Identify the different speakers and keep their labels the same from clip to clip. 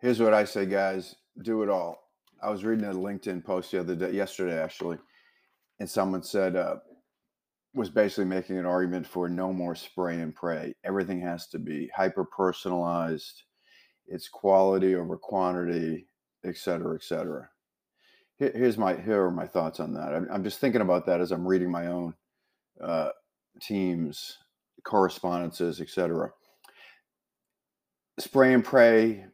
Speaker 1: Here's what I say, guys: do it all. I was reading a LinkedIn post the other day, yesterday actually, and someone said uh, was basically making an argument for no more spray and pray. Everything has to be hyper personalized. It's quality over quantity, et cetera, et cetera. Here, here's my here are my thoughts on that. I'm, I'm just thinking about that as I'm reading my own uh, teams, correspondences, et cetera. Spray and pray,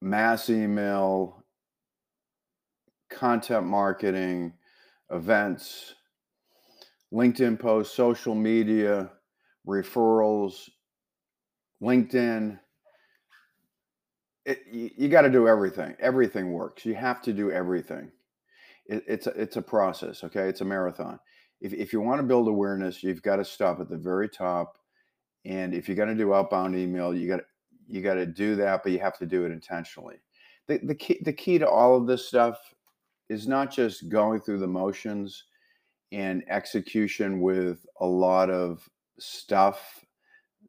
Speaker 1: mass email, content marketing, events, LinkedIn posts, social media, referrals, LinkedIn. It, you, you got to do everything. Everything works. You have to do everything. It, it's a, it's a process. Okay, it's a marathon. If if you want to build awareness, you've got to stop at the very top. And if you're going to do outbound email, you got you got to do that, but you have to do it intentionally. The, the key the key to all of this stuff is not just going through the motions and execution with a lot of stuff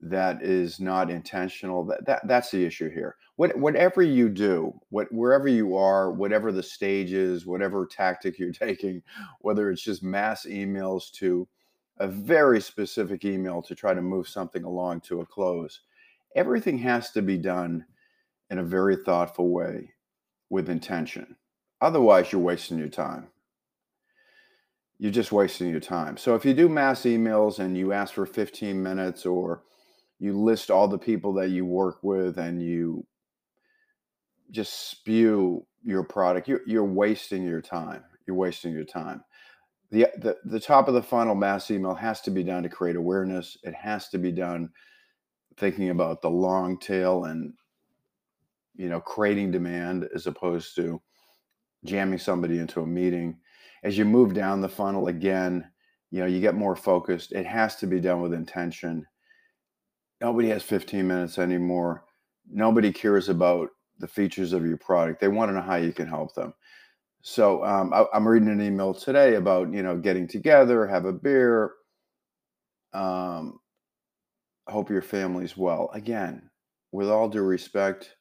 Speaker 1: that is not intentional that, that that's the issue here what, whatever you do what wherever you are whatever the stage is whatever tactic you're taking whether it's just mass emails to a very specific email to try to move something along to a close everything has to be done in a very thoughtful way with intention otherwise you're wasting your time you're just wasting your time. So if you do mass emails and you ask for 15 minutes or you list all the people that you work with and you just spew your product, you're, you're wasting your time. You're wasting your time. The, the, the top of the funnel mass email has to be done to create awareness. It has to be done thinking about the long tail and you know creating demand as opposed to jamming somebody into a meeting as you move down the funnel again, you know, you get more focused. It has to be done with intention. Nobody has 15 minutes anymore. Nobody cares about the features of your product. They want to know how you can help them. So um, I, am reading an email today about you know getting together, have a beer. Um, hope your family's well. Again, with all due respect,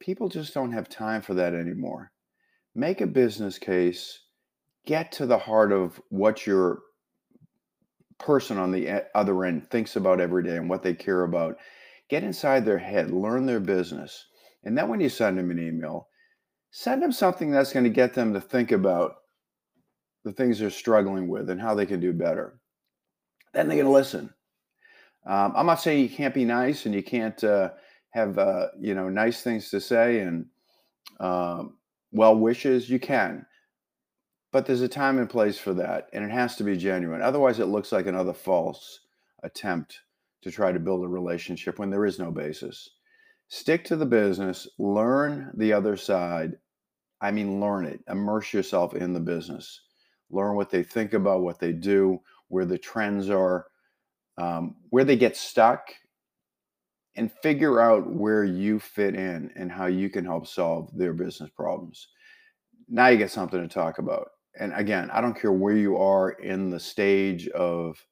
Speaker 1: people just don't have time for that anymore. Make a business case get to the heart of what your person on the other end thinks about every day and what they care about. Get inside their head, learn their business. And then when you send them an email, send them something that's going to get them to think about the things they're struggling with and how they can do better. Then they're going to listen. Um, I'm not saying you can't be nice and you can't uh, have uh, you know nice things to say and um, well wishes. You can, but there's a time and place for that, and it has to be genuine. Otherwise, it looks like another false attempt to try to build a relationship when there is no basis. Stick to the business, learn the other side. I mean, learn it, immerse yourself in the business, learn what they think about, what they do, where the trends are, um, where they get stuck, and figure out where you fit in and how you can help solve their business problems. Now you get something to talk about and again, I don't care where you are in the stage of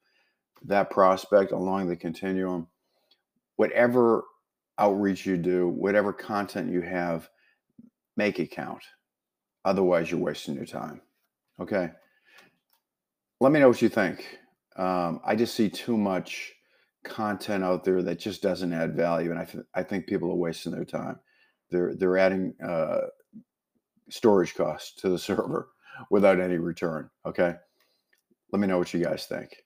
Speaker 1: that prospect along the continuum, whatever outreach you do, whatever content you have, make it count. Otherwise, you're wasting your time. Okay. Let me know what you think. Um, I just see too much content out there that just doesn't add value, and I, th- I think people are wasting their time. They're they're adding uh, storage costs to the server without any return. Okay. Let me know what you guys think.